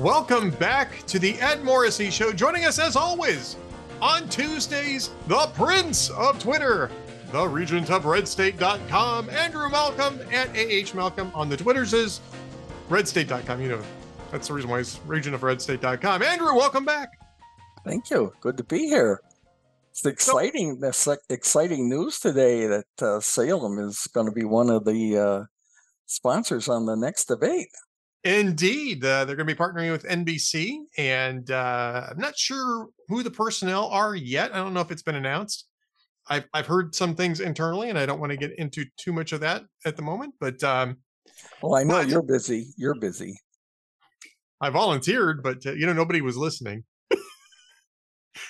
Welcome back to the Ed Morrissey Show. Joining us as always on Tuesdays, the Prince of Twitter, the Regent of RedState.com, Andrew Malcolm at AH Malcolm on the Twitters is RedState.com. You know, that's the reason why it's Regent of RedState.com. Andrew, welcome back. Thank you. Good to be here. It's exciting. That's like exciting news today that uh, Salem is going to be one of the uh, sponsors on the next debate. Indeed, uh, they're going to be partnering with NBC, and uh, I'm not sure who the personnel are yet. I don't know if it's been announced. I've I've heard some things internally, and I don't want to get into too much of that at the moment. But um, well, I know but, you're busy. You're busy. I volunteered, but uh, you know nobody was listening.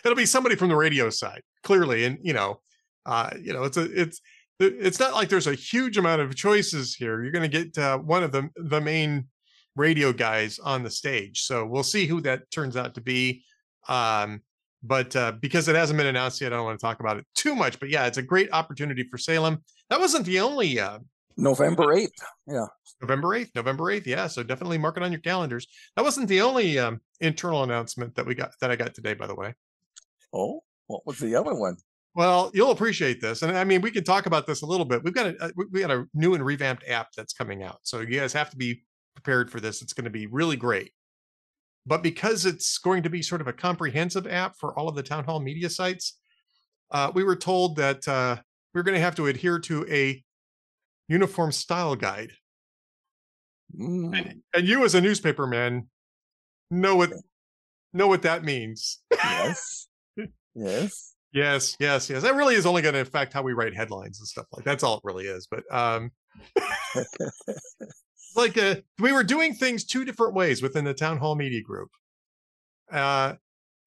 It'll be somebody from the radio side, clearly, and you know, uh, you know, it's a it's it's not like there's a huge amount of choices here. You're going to get uh, one of the the main radio guys on the stage. So we'll see who that turns out to be. Um, but uh, because it hasn't been announced yet, I don't want to talk about it too much. But yeah, it's a great opportunity for Salem. That wasn't the only uh, November 8th. Yeah. November 8th. November 8th. Yeah. So definitely mark it on your calendars. That wasn't the only um, internal announcement that we got that I got today, by the way. Oh, what was the other one? Well, you'll appreciate this, and I mean, we can talk about this a little bit. We've got a uh, we got a new and revamped app that's coming out, so you guys have to be prepared for this. It's going to be really great. But because it's going to be sort of a comprehensive app for all of the Townhall Media sites, uh, we were told that uh, we are going to have to adhere to a uniform style guide. Mm. And, and, you, as a newspaper man, know what know what that means. Yes. yes. Yes, yes, yes. That really is only going to affect how we write headlines and stuff like that's all it really is. But um like uh, we were doing things two different ways within the Townhall Media group uh,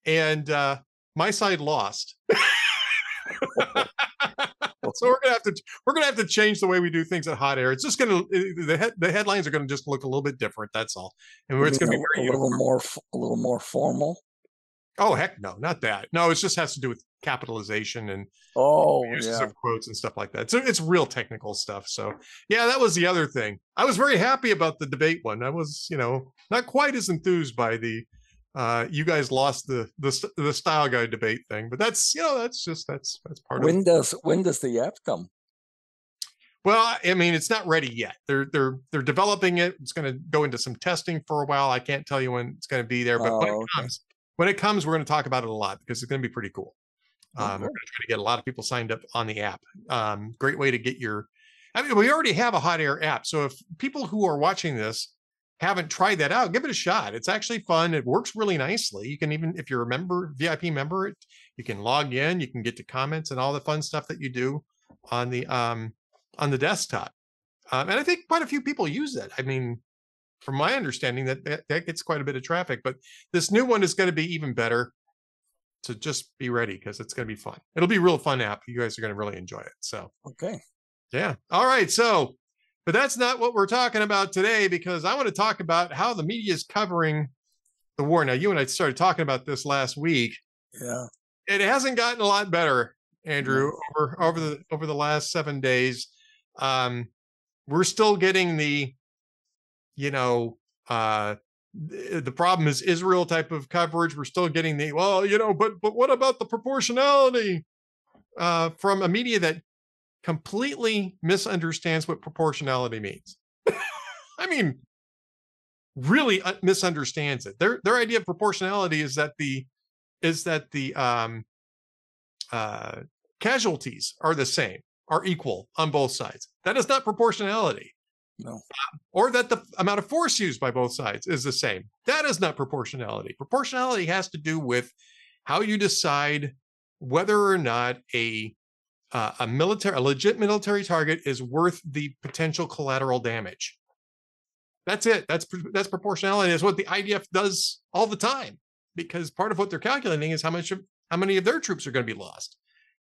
and uh, my side lost. So we're gonna have to we're gonna have to change the way we do things at hot air. It's just gonna the head, the headlines are gonna just look a little bit different that's all. And it's gonna be a, a little more a little more formal Oh heck no, not that. No, it just has to do with capitalization and oh uses yeah. of quotes and stuff like that. So it's real technical stuff. So yeah, that was the other thing. I was very happy about the debate one. I was, you know, not quite as enthused by the uh you guys lost the the the style guide debate thing, but that's you know that's just that's that's part when of When does when does the app come? Well, I mean, it's not ready yet. They're they're they're developing it. It's going to go into some testing for a while. I can't tell you when it's going to be there, but oh, when it okay. comes, when it comes, we're going to talk about it a lot because it's going to be pretty cool. Oh, um, we're going to try to get a lot of people signed up on the app. Um, great way to get your. I mean, we already have a hot air app, so if people who are watching this haven't tried that out, give it a shot. It's actually fun. It works really nicely. You can even, if you're a member, VIP member, you can log in. You can get to comments and all the fun stuff that you do on the um on the desktop. Um, and I think quite a few people use it. I mean, from my understanding, that, that, that gets quite a bit of traffic. But this new one is going to be even better. So just be ready because it's going to be fun. It'll be a real fun app. You guys are going to really enjoy it. So okay, yeah. All right. So, but that's not what we're talking about today because I want to talk about how the media is covering the war. Now, you and I started talking about this last week. Yeah. It hasn't gotten a lot better, Andrew, over over the over the last seven days. Um, we're still getting the you know, uh, the problem is Israel type of coverage. We're still getting the well, you know, but but what about the proportionality uh, from a media that completely misunderstands what proportionality means? I mean, really uh, misunderstands it. Their their idea of proportionality is that the is that the um, uh, casualties are the same, are equal on both sides. That is not proportionality. No. Or that the amount of force used by both sides is the same. That is not proportionality. Proportionality has to do with how you decide whether or not a uh, a military a legit military target is worth the potential collateral damage. That's it. That's that's proportionality. Is what the IDF does all the time because part of what they're calculating is how much of how many of their troops are going to be lost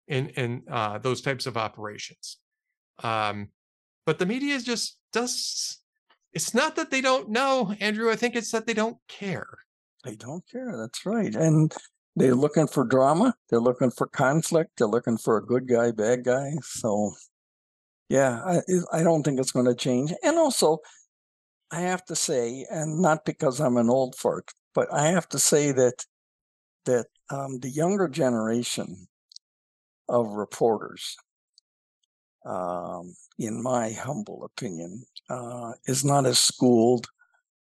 in in uh, those types of operations. Um, but the media just does it's not that they don't know, Andrew. I think it's that they don't care. They don't care. That's right. And they're looking for drama. They're looking for conflict. They're looking for a good guy, bad guy. So, yeah, I, I don't think it's going to change. And also, I have to say, and not because I'm an old fart, but I have to say that that um, the younger generation of reporters, um, in my humble opinion, uh, is not as schooled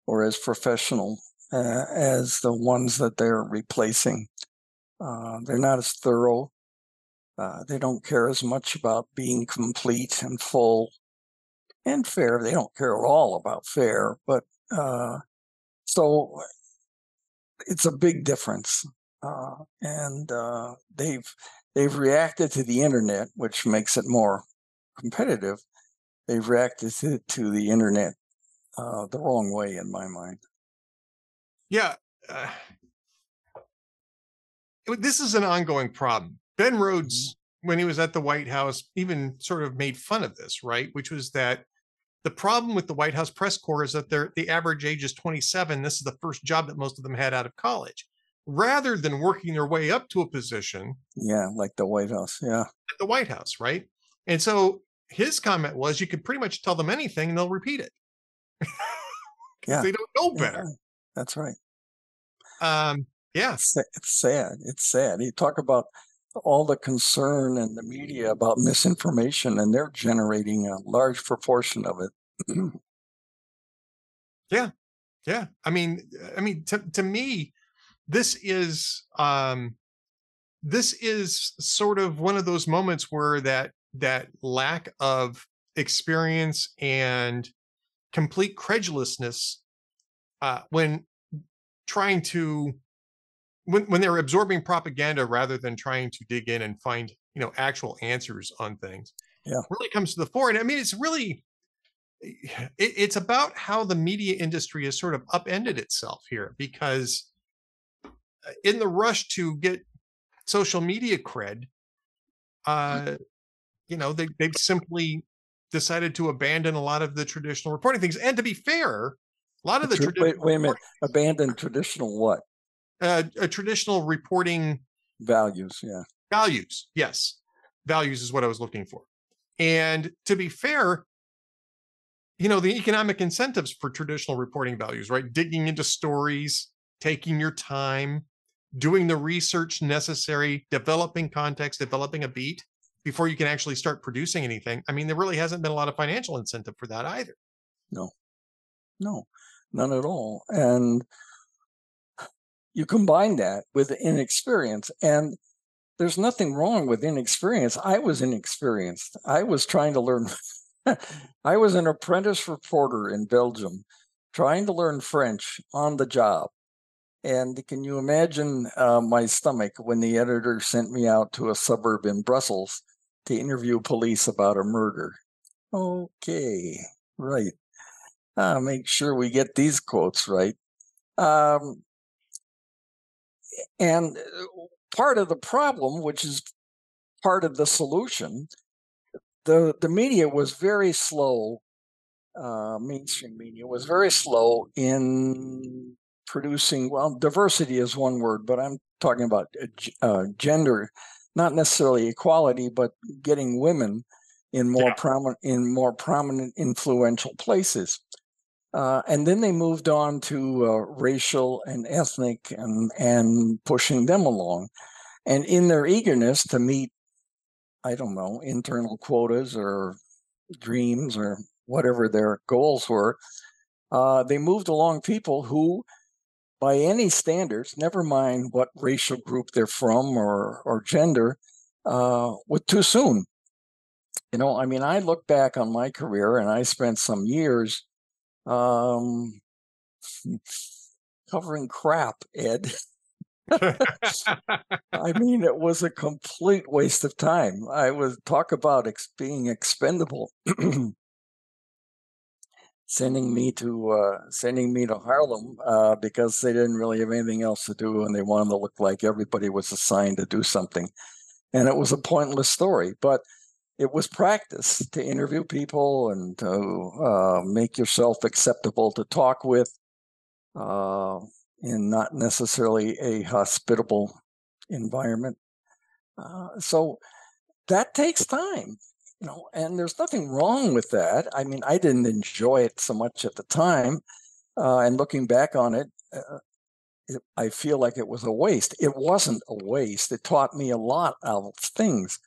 or as professional uh, as the ones that they're replacing. Uh, they're not as thorough. Uh, they don't care as much about being complete and full and fair. They don't care at all about fair, but uh, so it's a big difference. Uh, and they've they've reacted to the internet, which makes it more competitive. They've reacted to, the internet uh, the wrong way, in my mind. Yeah, uh, this is an ongoing problem. Ben Rhodes, mm-hmm. when he was at the White House, even sort of made fun of this, right? Which was that the problem with the White House press corps is that they're the average age is 27. This is the first job that most of them had out of college rather than working their way up to a position. Yeah, like the White House. Yeah. At the White House, right? And so his comment was you could pretty much tell them anything and they'll repeat it. yeah. They don't know better. Yeah, that's right. Um, yeah. It's, it's sad. It's sad. You talk about all the concern in the media about misinformation, and they're generating a large proportion of it. yeah. Yeah. I mean, I mean, to, to me, this is um, this is sort of one of those moments where that that lack of experience and complete credulousness uh, when trying to when when they're absorbing propaganda rather than trying to dig in and find you know actual answers on things yeah really comes to the fore and i mean it's really it, it's about how the media industry has sort of upended itself here because in the rush to get social media cred, mm-hmm. uh, you know, they, they've simply decided to abandon a lot of the traditional reporting things. And to be fair, a lot of the traditional wait, wait a minute, abandon traditional what? Uh, a traditional reporting values. Yeah, values. Yes, values is what I was looking for. And to be fair, you know, the economic incentives for traditional reporting values, right? Digging into stories, taking your time, doing the research necessary, developing context, developing a beat before you can actually start producing anything. I mean, there really hasn't been a lot of financial incentive for that either. No, no, none at all. And you combine that with inexperience, and there's nothing wrong with inexperience. I was inexperienced. I was trying to learn. I was an apprentice reporter in Belgium, trying to learn French on the job. And can you imagine uh, my stomach when the editor sent me out to a suburb in Brussels to interview police about a murder? Okay, right. Uh, make sure we get these quotes right. Um, and uh, part of the problem, which is part of the solution, the, the media was very slow, uh, mainstream media was very slow in producing well diversity is one word but i'm talking about uh, uh, gender not necessarily equality but getting women in more yeah. prominent in more prominent influential places uh, and then they moved on to uh, racial and ethnic and and pushing them along and in their eagerness to meet i don't know internal quotas or dreams or whatever their goals were uh, they moved along people who by any standards, never mind what racial group they're from or or gender, uh, with too soon. You know, I mean, I look back on my career and I spent some years um, covering crap, Ed. I mean, it was a complete waste of time. I was talk about ex- being expendable. sending me to uh, sending me to Harlem uh, because they didn't really have anything else to do and they wanted to look like everybody was assigned to do something, and it was a pointless story, but it was practice to interview people and to uh, make yourself acceptable to talk with, uh, in not necessarily a hospitable environment. Uh, so that takes time you know, and there's nothing wrong with that. I mean, I didn't enjoy it so much at the time, uh, and looking back on it, uh, it, I feel like it was a waste. It wasn't a waste. It taught me a lot of things.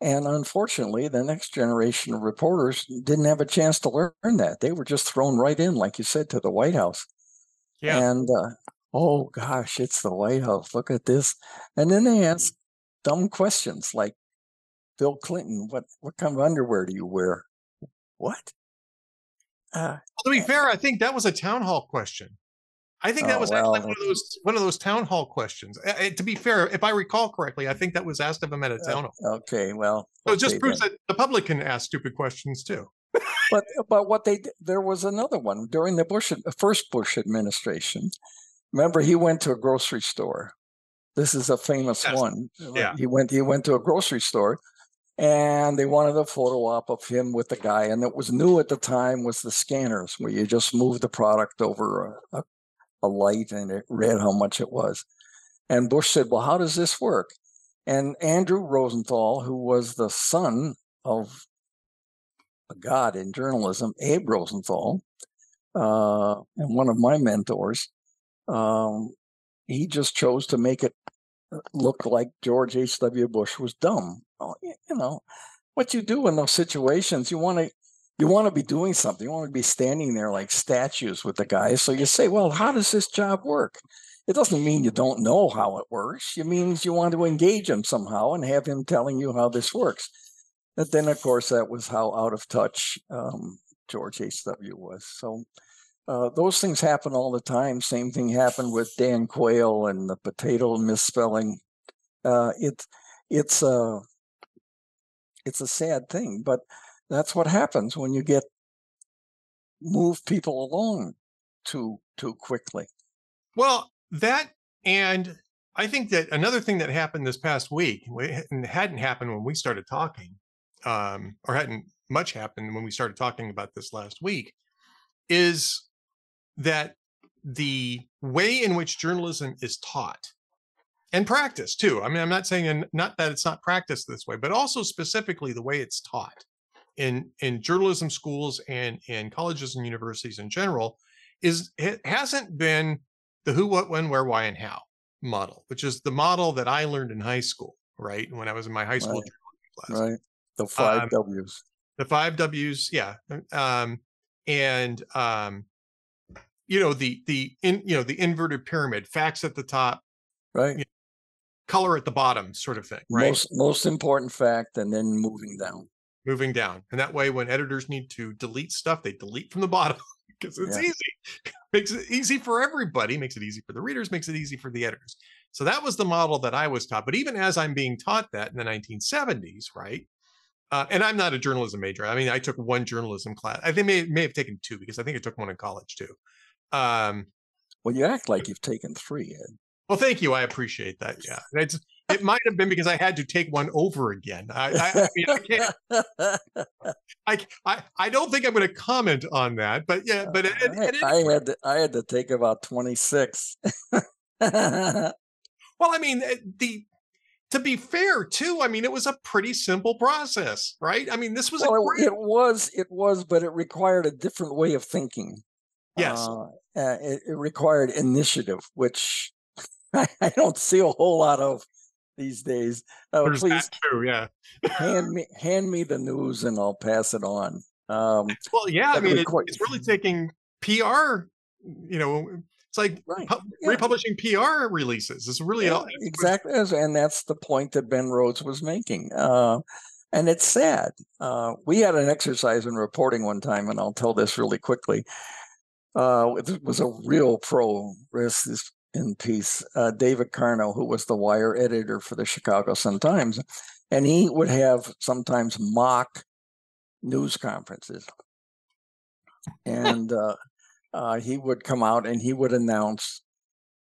And unfortunately, the next generation of reporters didn't have a chance to learn that. They were just thrown right in, like you said, to the White House. Yeah. And uh, oh gosh, it's the White House. Look at this. And then they ask dumb questions like, Bill Clinton, what what kind of underwear do you wear? What? Uh, well, to be fair, I think that was a town hall question. I think that oh, was well, one of those one of those town hall questions. Uh, to be fair, if I recall correctly, I think that was asked of him at a uh, town hall. Okay, well, so it just proves then. that the public can ask stupid questions too. but but what they there was another one during the Bush first Bush administration. Remember, he went to a grocery store. This is a famous yes. one. Yeah. He went he went to a grocery store and they wanted a photo op of him with the guy and it was new at the time was the scanners where you just move the product over a, a a light and it read how much it was. And Bush said, Well, how does this work? And Andrew Rosenthal, who was the son of a god in journalism, Abe Rosenthal, uh, and one of my mentors, um, he just chose to make it look like George H.W. Bush was dumb. You know, what you do in those situations, you want to you want to be doing something. You want to be standing there like statues with the guys. So you say, well, how does this job work? It doesn't mean you don't know how it works. It means you want to engage him somehow and have him telling you how this works. But then, of course, that was how out of touch um, George H.W. was. So uh, those things happen all the time. Same thing happened with Dan Quayle and the potato misspelling. Uh, it, it's uh, it's a sad thing, but that's what happens when you get move people along too too quickly. Well, that and I think that another thing that happened this past week and hadn't happened when we started talking, um, or hadn't much happened when we started talking about this last week, is that the way in which journalism is taught and practice too. I mean, I'm not saying not that it's not practiced this way, but also specifically the way it's taught in in journalism schools and in colleges and universities in general is it hasn't been the who what when where why and how model which is the model that i learned in high school right when i was in my high school right. class right the five um, w's the five w's yeah um and um you know the the in you know the inverted pyramid facts at the top right you know, color at the bottom sort of thing right most most important fact and then moving down moving down. And that way, when editors need to delete stuff, they delete from the bottom because it's yeah. easy. makes it easy for everybody, makes it easy for the readers, makes it easy for the editors. So that was the model that I was taught. But even as I'm being taught that in the 1970s, right? Uh, and I'm not a journalism major. I mean, I took one journalism class. I think may may have taken two because I think I took one in college too. Um, well, you act like you've taken three, Ed. Well, thank you. I appreciate that. Yeah, it's it might have been because I had to take one over again. I, I, I mean, I can't. I, I, I don't think I'm going to comment on that, but yeah, but it, it, it, I had to, I had to take about 26. well, I mean, eh, the to be fair, too, I mean, it was a pretty simple process, right? I mean, this was well, great... it was, it was, but it required a different way of thinking. Yes, uh, it, it required initiative, which I don't see a whole lot of these days. Uh, please, too, yeah. hand me hand me the news and I'll pass it on. Um, well, yeah, I mean, it, it's really taking PR. You know, it's like right. pu- yeah. republishing PR releases. It's really yeah, exactly, and that's the point that Ben Rhodes was making. Uh, and it's sad. Uh, we had an exercise in reporting one time, and I'll tell this really quickly. Uh, it was a real pro. This in peace, uh, David Carno, who was the wire editor for the Chicago Sun Times. And he would have sometimes mock news conferences. And uh, uh, he would come out and he would announce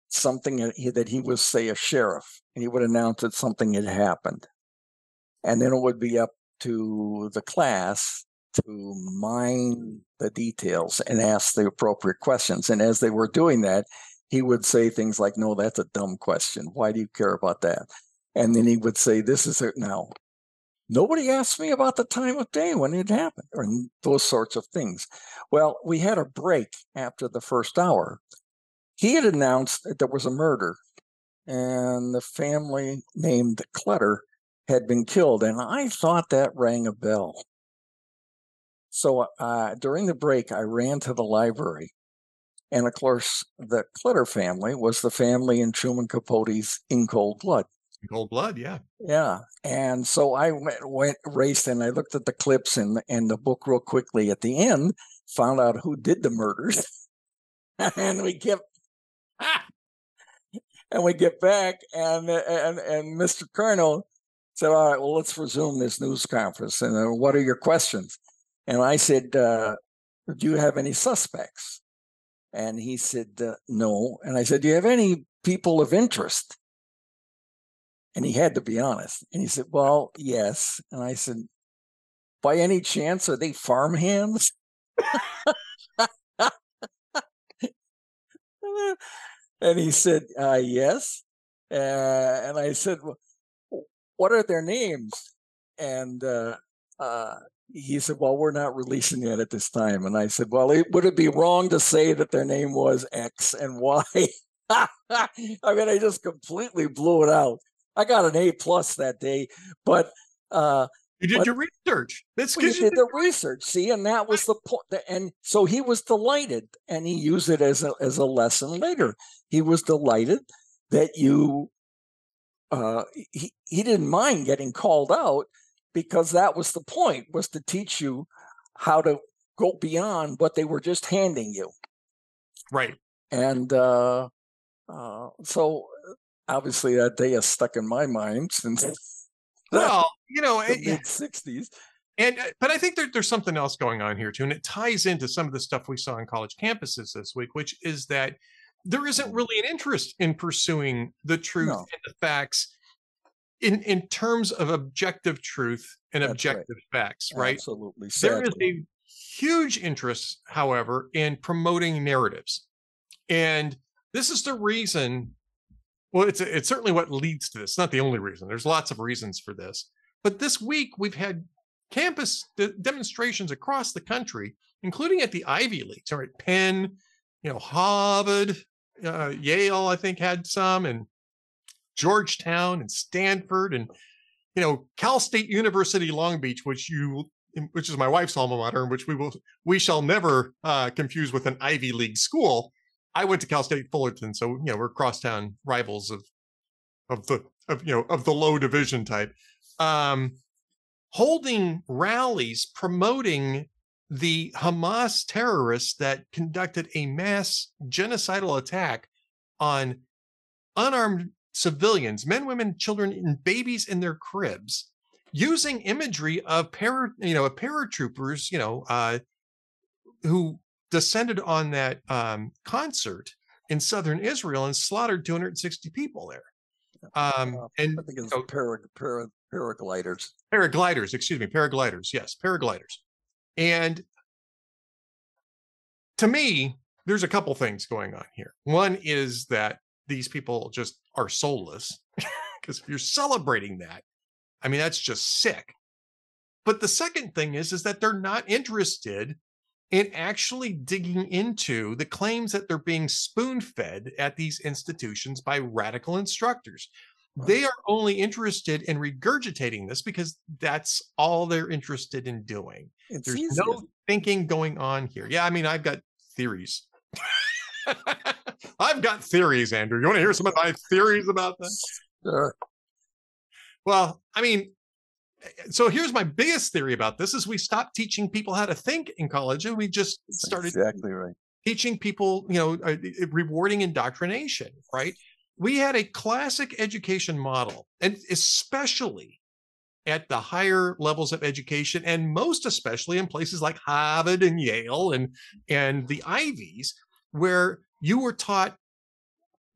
something that he, he was, say, a sheriff, and he would announce that something had happened. And then it would be up to the class to mine the details and ask the appropriate questions. And as they were doing that, he would say things like, No, that's a dumb question. Why do you care about that? And then he would say, This is it now. Nobody asked me about the time of day when it happened or those sorts of things. Well, we had a break after the first hour. He had announced that there was a murder and the family named Clutter had been killed. And I thought that rang a bell. So uh, during the break, I ran to the library. And of course, the Clutter family was the family in Truman Capote's In Cold Blood. In Cold Blood, yeah. Yeah. And so I went, went raced and I looked at the clips and, and the book real quickly at the end, found out who did the murders. and we kept and we get back and and and Mr. Colonel said, "All right, well, let's resume this news conference. And uh, what are your questions?" And I said, uh, "Do you have any suspects?" And he said, uh, "No." And I said, "Do you have any people of interest?" And he had to be honest. And he said, "Well, yes." And I said, "By any chance, are they farmhands?" and he said, uh, "Yes." Uh, and I said, well, "What are their names?" And uh, uh, he said, "Well, we're not releasing it at this time." And I said, "Well, it, would it be wrong to say that their name was X and Y?" I mean, I just completely blew it out. I got an A plus that day, but uh, you did but, your research. That's because you did, did the research. See, and that was the point. And so he was delighted, and he used it as a as a lesson later. He was delighted that you. Uh, he he didn't mind getting called out because that was the point was to teach you how to go beyond what they were just handing you. Right. And uh, uh, so obviously that day is stuck in my mind since well, you know, the mid '60s. And uh, but I think there, there's something else going on here too, and it ties into some of the stuff we saw on college campuses this week, which is that there isn't mm-hmm. really an interest in pursuing the truth no. and the facts in in terms of objective truth and That's objective right. facts, right? Absolutely. There is a huge interest, however, in promoting narratives. And this is the reason well, it's it's certainly what leads to this. It's not the only reason. There's lots of reasons for this. But this week we've had campus de- demonstrations across the country, including at the Ivy Leagues. All right, Penn, you know, Harvard, uh, Yale, I think had some, and Georgetown and Stanford, and you know, Cal State University Long Beach, which you which is my wife's alma mater, and which we will we shall never uh, confuse with an Ivy League school. I went to Cal State Fullerton, so you know we're crosstown rivals of of the of you know of the low division type. Um, holding rallies promoting the Hamas terrorists that conducted a mass genocidal attack on unarmed civilians, men, women, children, and babies in their cribs, using imagery of para, you know, paratroopers, you know, uh, who descended on that um, concert in southern Israel and slaughtered 260 people there. Um, uh, and I think it's para, para, paragliders. Paragliders, excuse me, paragliders. Yes, paragliders. And to me, there's a couple things going on here. One is that these people just are soulless because if you're celebrating that, I mean, that's just sick. But the second thing is, is that they're not interested in actually digging into the claims that they're being spoon fed at these institutions by radical instructors. Right. They are only interested in regurgitating this because that's all they're interested in doing. It's There's easier. no thinking going on here. Yeah, I mean, I've got theories. I've got theories, Andrew. You want to hear some of my theories about this? Sure. Well, I mean, so here's my biggest theory about this is we stopped teaching people how to think in college and we just started exactly right teaching people you know uh, rewarding indoctrination right we had a classic education model and especially at the higher levels of education and most especially in places like harvard and yale and and the ivies where you were taught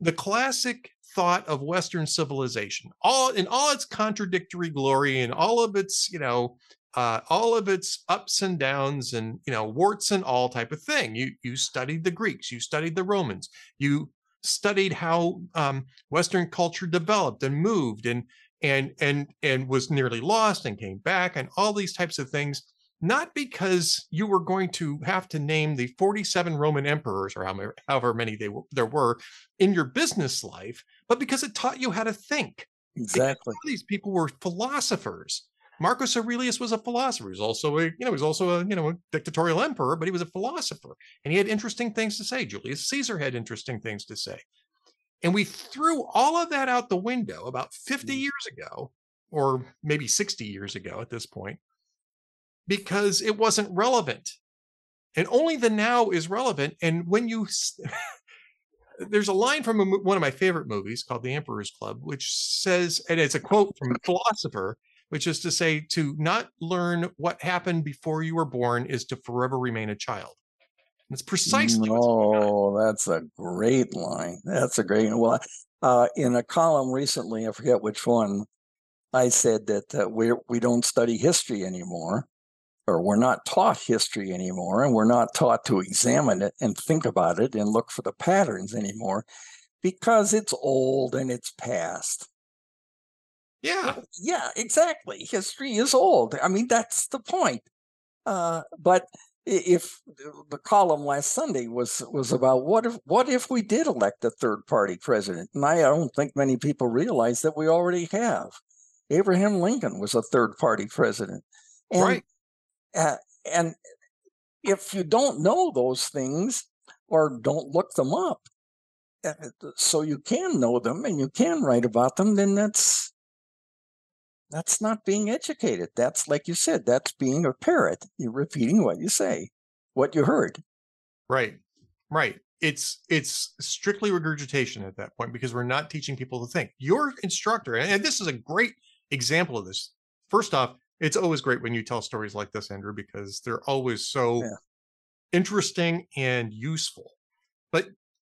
the classic thought of Western civilization, all in all its contradictory glory and all of its, you know, uh, all of its ups and downs and you know warts and all type of thing. You you studied the Greeks, you studied the Romans, you studied how um, Western culture developed and moved and and and and was nearly lost and came back and all these types of things not because you were going to have to name the 47 roman emperors or however, many they were, there were in your business life but because it taught you how to think. Exactly. these people were philosophers. Marcus aurelius was a philosopher. He was also a you know he was also a you know a dictatorial emperor but he was a philosopher and he had interesting things to say. Julius caesar had interesting things to say. And we threw all of that out the window about 50 mm. years ago, or maybe 60 years ago at this point, because it wasn't relevant. And only the now is relevant. And when you, there's a line from a, one of my favorite movies called The Emperor's Club, which says, and it's a quote from a philosopher, which is to say, to not learn what happened before you were born is to forever remain a child. It's precisely. Oh, that's a great line. That's a great. Well, uh, in a column recently, I forget which one, I said that uh, we we don't study history anymore, or we're not taught history anymore, and we're not taught to examine it and think about it and look for the patterns anymore, because it's old and it's past. Yeah. Yeah, exactly. History is old. I mean, that's the point. Uh, but if the column last Sunday was was about what if what if we did elect a third party president, and I don't think many people realize that we already have. Abraham Lincoln was a third party president, and, right? Uh, and if you don't know those things or don't look them up, uh, so you can know them and you can write about them, then that's that's not being educated. That's like you said, that's being a parrot. You're repeating what you say, what you heard. Right. Right. It's it's strictly regurgitation at that point because we're not teaching people to think. Your instructor, and this is a great example of this. First off, it's always great when you tell stories like this, Andrew, because they're always so yeah. interesting and useful. But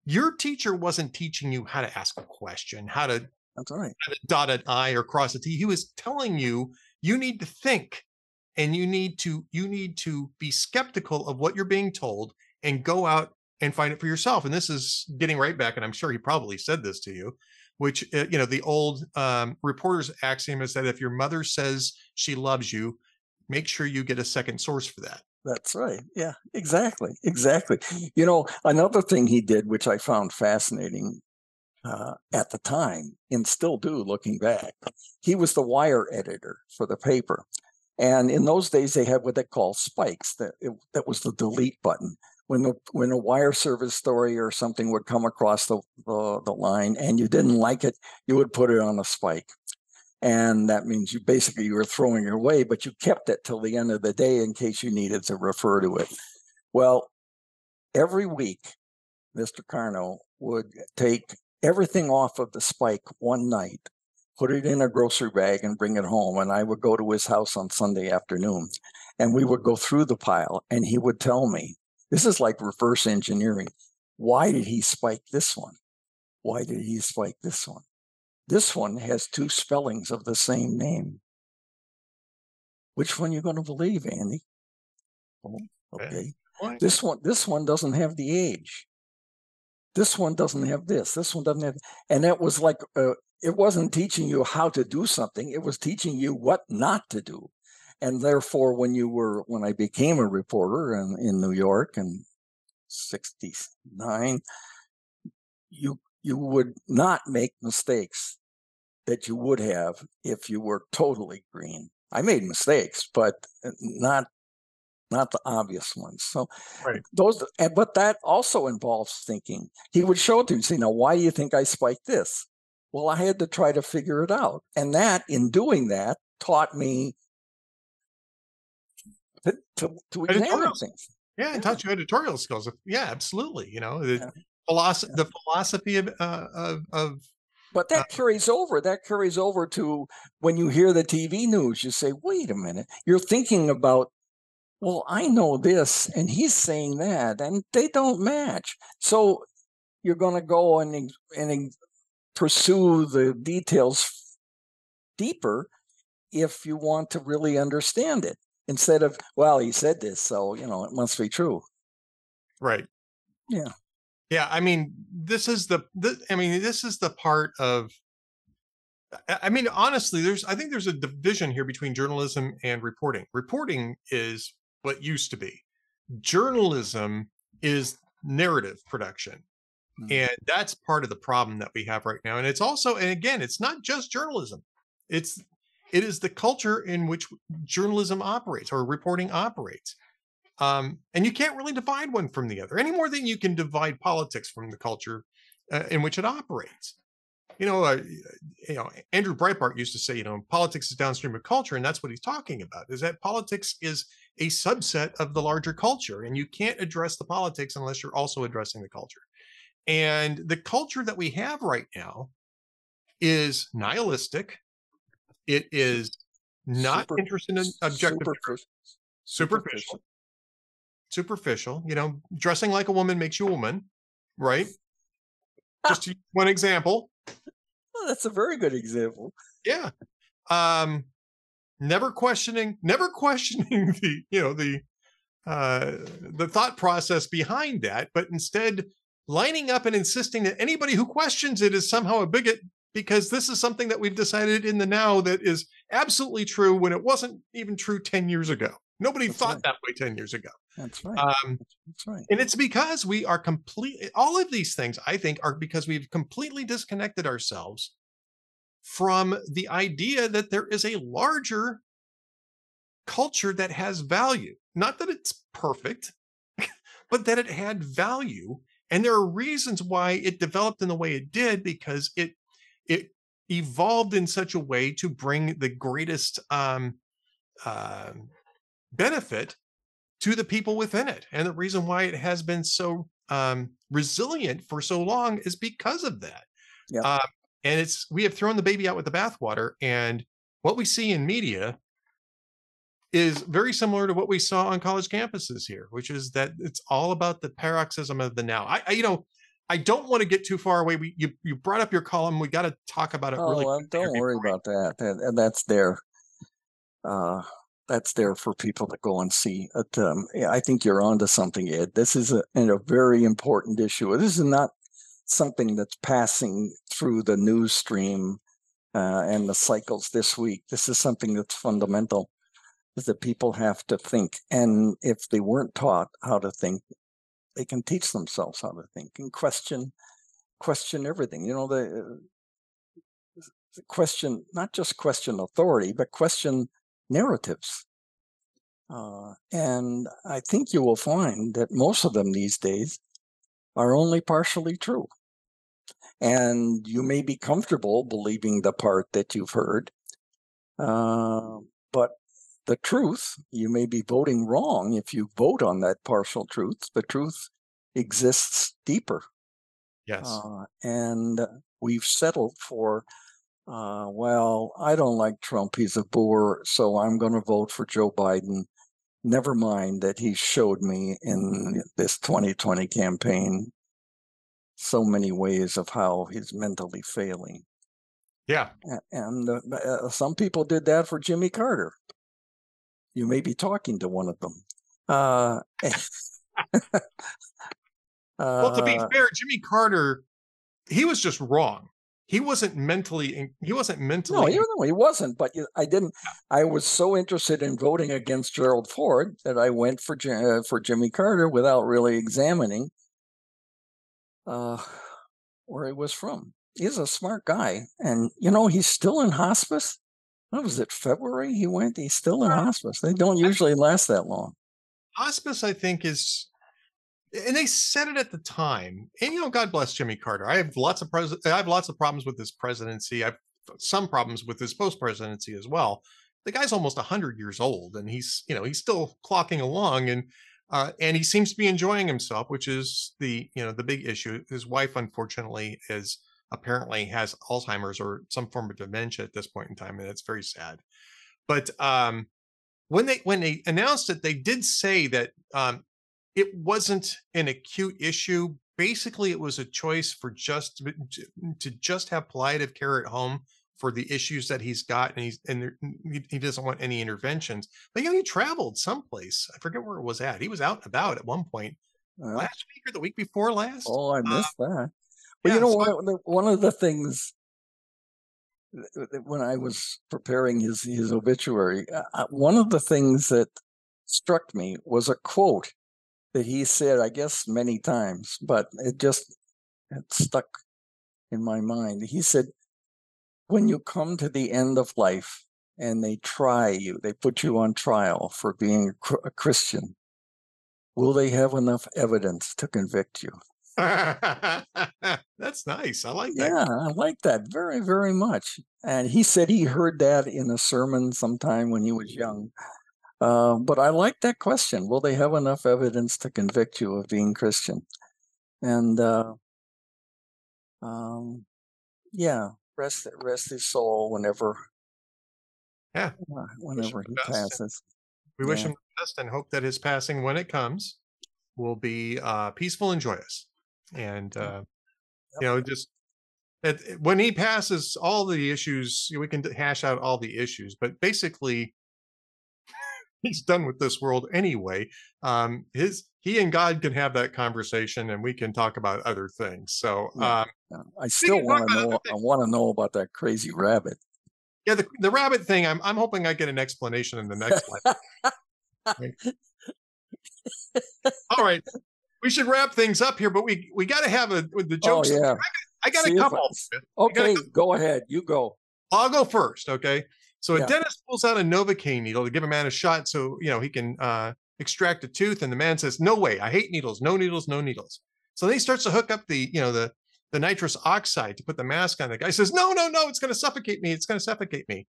your teacher wasn't teaching you how to ask a question, how to that's all right. Dot an I or cross a T. He was telling you you need to think and you need to you need to be skeptical of what you're being told and go out and find it for yourself. And this is getting right back, and I'm sure he probably said this to you, which uh, you know the old um, reporter's axiom is that if your mother says she loves you, make sure you get a second source for that. That's right. Yeah, exactly. Exactly. You know, another thing he did, which I found fascinating, uh, at the time and still do looking back. He was the wire editor for the paper. And in those days, they had what they call spikes. That it, that was the delete button. When the when a wire service story or something would come across the, the the line and you didn't like it, you would put it on a spike, and that means you basically you were throwing it away, but you kept it till the end of the day in case you needed to refer to it. Well, every week, Mr. Carno would take everything off of the spike one night, put it in a grocery bag and bring it home. And I would go to his house on Sunday afternoon and we would go through the pile and he would tell me, this is like reverse engineering. Why did he spike this one? Why did he spike this one? This one has two spellings of the same name. Which one you going to believe, Andy? Oh, okay. This one, this one doesn't have the age this one doesn't have this this one doesn't have and it was like uh, it wasn't teaching you how to do something it was teaching you what not to do and therefore when you were when i became a reporter in, in new york in 69 you you would not make mistakes that you would have if you were totally green i made mistakes but uh, not not the obvious ones. So right. those, but that also involves thinking. He would show it to you, say, now, why do you think I spiked this? Well, I had to try to figure it out. And that, in doing that, taught me to, to, to examine things. Yeah, and taught you editorial skills. Yeah, absolutely. You know, the yeah. philosophy, yeah. the philosophy of, uh, of, of but that uh, carries over. That carries over to when you hear the TV news. You say, "Wait a minute! You're thinking about well, I know this and he's saying that, and they don't match. So you're going to go and, and pursue the details deeper if you want to really understand it instead of, well, he said this, so, you know, it must be true. Right. Yeah. Yeah, I mean, this is the, the I mean, this is the part of I mean, honestly, there's I think there's a division here between journalism and reporting. Reporting is what used to be. Journalism is narrative production. Mm-hmm. And that's part of the problem that we have right now. And it's also, and again, it's not just journalism. It's it is the culture in which journalism operates or reporting operates. Um, and you can't really divide one from the other any more than you can divide politics from the culture uh, in which it operates you know, uh, you know, Andrew Breitbart used to say, you know, politics is downstream of culture, and that's what he's talking about. Is that politics is a subset of the larger culture, and you can't address the politics unless you're also addressing the culture. And the culture that we have right now is nihilistic. It is not Super, interested in objective superficial. truth. Superficial. Superficial. You know, dressing like a woman makes you a woman, right? Just one example. Oh, that's a very good example. Yeah. Um, never questioning, never questioning the, you know, the uh the thought process behind that, but instead lining up and insisting that anybody who questions it is somehow a bigot because this is something that we've decided in the now that is absolutely true when it wasn't even true 10 years ago. Nobody That's thought right. that way 10 years ago. That's right. Um, That's right. And it's because we are complete. All of these things, I think, are because we've completely disconnected ourselves from the idea that there is a larger culture that has value. Not that it's perfect, but that it had value. And there are reasons why it developed in the way it did because it it evolved in such a way to bring the greatest um, uh, benefit to the people within it. And the reason why it has been so um, resilient for so long is because of that. Yeah. Uh, and it's we have thrown the baby out with the bathwater. And what we see in media is very similar to what we saw on college campuses here, which is that it's all about the paroxysm of the now. I, I you know, I don't want to get too far away. We you you brought up your column. We got to talk about it. Oh, really well, don't worry about that. And that's there. Uh, that's there for people to go and see. But, um, I think you're onto something, Ed. This is a, a very important issue. This is not something that's passing through the news stream uh, and the cycles this week. This is something that's fundamental. That people have to think, and if they weren't taught how to think, they can teach themselves how to think and question, question everything. You know, the, the question not just question authority, but question narratives. Uh, and I think you will find that most of them these days are only partially true. And you may be comfortable believing the part that you've heard, uh, but the truth, you may be voting wrong if you vote on that partial truth. The truth exists deeper. Yes. Uh, and we've settled for uh, well, I don't like Trump. He's a bore, so I'm going to vote for Joe Biden. Never mind that he showed me in this 2020 campaign so many ways of how he's mentally failing. Yeah. And uh, uh, some people did that for Jimmy Carter. You may be talking to one of them. Uh, well, to be uh, fair, Jimmy Carter, he was just wrong. He wasn't mentally he wasn't mentally no, he, no, he wasn't but i didn't i was so interested in voting against gerald ford that i went for uh, for jimmy carter without really examining uh, where he was from. He's a smart guy and you know he's still in hospice what was it february he went he's still in hospice they don't usually last that long hospice i think is and they said it at the time. And you know, God bless Jimmy Carter. I have lots of pres- I have lots of problems with his presidency. I've some problems with his post presidency as well. The guy's almost hundred years old, and he's you know he's still clocking along, and uh, and he seems to be enjoying himself, which is the you know the big issue. His wife, unfortunately, is apparently has Alzheimer's or some form of dementia at this point in time, and it's very sad. But um, when they when they announced it, they did say that um, it wasn't an acute issue. Basically, it was a choice for just to just have palliative care at home for the issues that he's got, and he's and he doesn't want any interventions. But you know, he traveled someplace. I forget where it was at. He was out and about at one point last week or the week before last. Oh, I missed uh, that. But yeah, you know what? One of the things when I was preparing his his obituary, uh, uh, one of the things that struck me was a quote that he said, I guess many times, but it just it stuck in my mind. He said, "When you come to the end of life and they try you, they put you on trial for being a Christian, will they have enough evidence to convict you?" That's nice. I like that. Yeah, I like that very, very much. And he said he heard that in a sermon sometime when he was young. Uh, but I like that question. Will they have enough evidence to convict you of being Christian? And uh, um, yeah, rest rest his soul whenever. Yeah, whenever he passes. We wish him the best and hope that his passing, when it comes, will be uh, peaceful and joyous and uh, you know just it, when he passes all the issues we can hash out all the issues but basically he's done with this world anyway um his he and god can have that conversation and we can talk about other things so um i still want to know i want to know about that crazy rabbit. Yeah the, the rabbit thing i'm i'm hoping i get an explanation in the next one. All right we should wrap things up here, but we we got to have a the oh, jokes. Oh, yeah. I got, I got a couple. Okay, got a, go ahead. You go. I'll go first. Okay. So yeah. a dentist pulls out a Novocaine needle to give a man a shot so you know he can uh, extract a tooth, and the man says, "No way! I hate needles. No needles. No needles." So then he starts to hook up the you know the the nitrous oxide to put the mask on. The guy says, "No, no, no! It's going to suffocate me. It's going to suffocate me."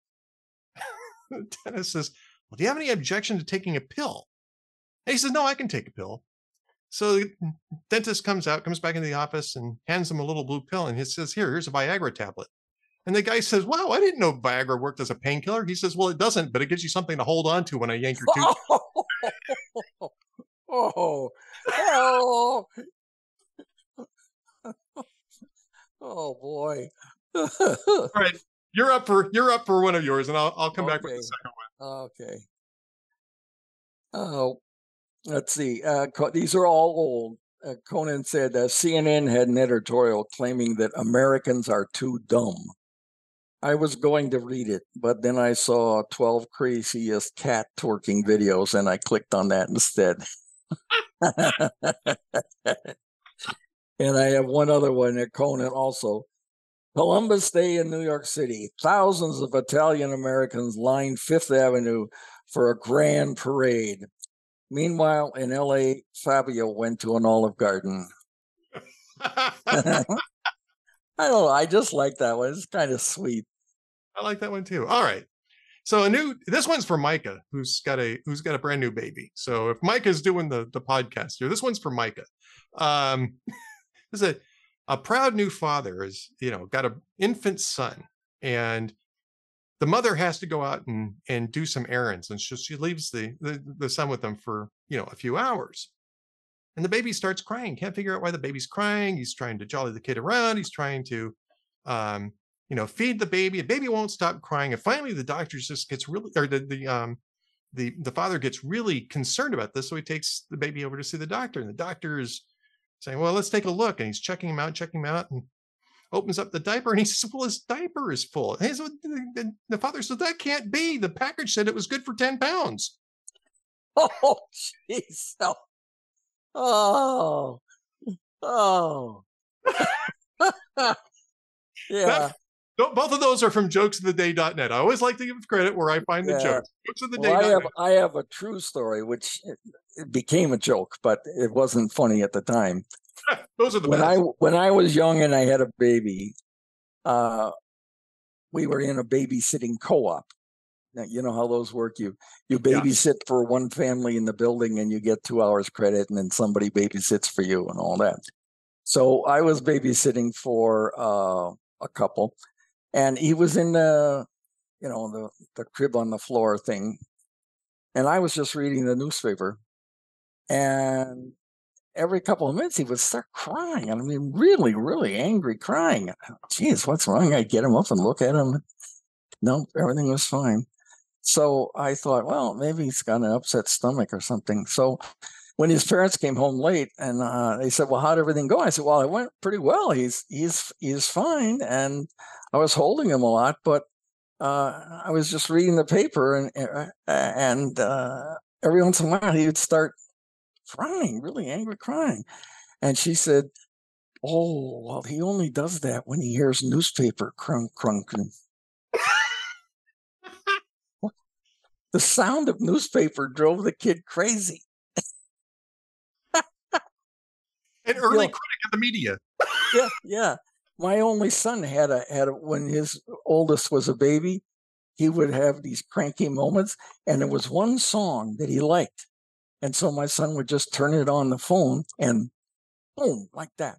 the dentist says, "Well, do you have any objection to taking a pill?" And he says, "No, I can take a pill." So the dentist comes out, comes back into the office and hands him a little blue pill and he says, Here, here's a Viagra tablet. And the guy says, Wow, I didn't know Viagra worked as a painkiller. He says, Well, it doesn't, but it gives you something to hold on to when I yank your tooth. oh, oh, oh boy. All right. You're up for you're up for one of yours, and I'll I'll come okay. back with the second one. Okay. Oh, let's see. Uh, these are all old. Uh, Conan said uh, CNN had an editorial claiming that Americans are too dumb. I was going to read it, but then I saw 12 craziest cat twerking videos and I clicked on that instead. and I have one other one at Conan also. Columbus Day in New York City. Thousands of Italian Americans lined Fifth Avenue for a grand parade. Meanwhile, in LA, Fabio went to an Olive Garden. I don't know. I just like that one. It's kind of sweet. I like that one too. All right. So a new this one's for Micah, who's got a who's got a brand new baby. So if Micah's doing the the podcast here, this one's for Micah. Um this is a a proud new father is, you know, got an infant son and the mother has to go out and and do some errands and so she leaves the, the the son with them for you know a few hours. And the baby starts crying can't figure out why the baby's crying he's trying to jolly the kid around he's trying to um you know feed the baby the baby won't stop crying and finally the doctor just gets really or the the um the the father gets really concerned about this so he takes the baby over to see the doctor and the doctor is saying well let's take a look and he's checking him out checking him out and opens up the diaper and he says, Well, his diaper is full. And the, the father said, That can't be. The package said it was good for 10 pounds. Oh, jeez. Oh, oh. yeah. That, both of those are from jokesoftheday.net. I always like to give credit where I find yeah. the jokes. Jokes of the well, day. I have, I have a true story, which eh, it became a joke, but it wasn't funny at the time. Those are the when best. I when I was young and I had a baby, uh, we were in a babysitting co-op. Now, you know how those work. You you babysit yeah. for one family in the building, and you get two hours credit, and then somebody babysits for you, and all that. So I was babysitting for uh, a couple, and he was in the, you know, the the crib on the floor thing, and I was just reading the newspaper, and every couple of minutes he would start crying. I mean, really, really angry crying. Geez, what's wrong? I'd get him up and look at him. No, everything was fine. So I thought, well, maybe he's got an upset stomach or something. So when his parents came home late and uh, they said, "Well, how'd everything go?" I said, "Well, it went pretty well. He's he's he's fine." And I was holding him a lot, but uh, I was just reading the paper, and uh, and uh, every once in a while he would start crying, really angry, crying. And she said, "Oh, well, he only does that when he hears newspaper crunk crunking." the sound of newspaper drove the kid crazy. An early critic of the media. yeah, yeah. My only son had a had a, when his oldest was a baby, he would have these cranky moments, and there was one song that he liked, and so my son would just turn it on the phone and boom, like that.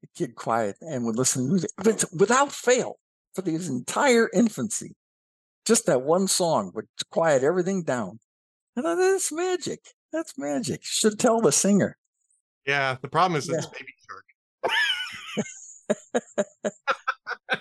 The kid quiet and would listen to music without fail for his entire infancy. Just that one song would quiet everything down. And that's magic. That's magic. Should tell the singer. Yeah, the problem is yeah. it's baby shark.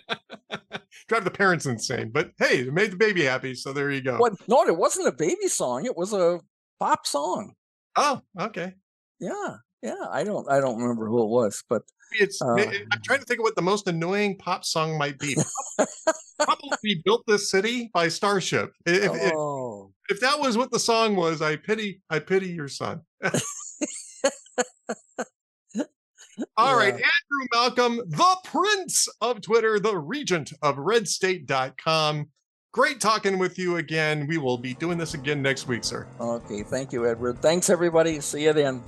Drive the parents insane, but hey, it made the baby happy, so there you go. What? No, it wasn't a baby song. It was a pop song. Oh, okay. Yeah, yeah. I don't, I don't remember who it was, but it's. Uh, I'm trying to think of what the most annoying pop song might be. Probably "Built This City" by Starship. If, oh. if, if that was what the song was, I pity, I pity your son. All yeah. right, Andrew Malcolm, the prince of Twitter, the regent of redstate.com. Great talking with you again. We will be doing this again next week, sir. Okay, thank you, Edward. Thanks, everybody. See you then.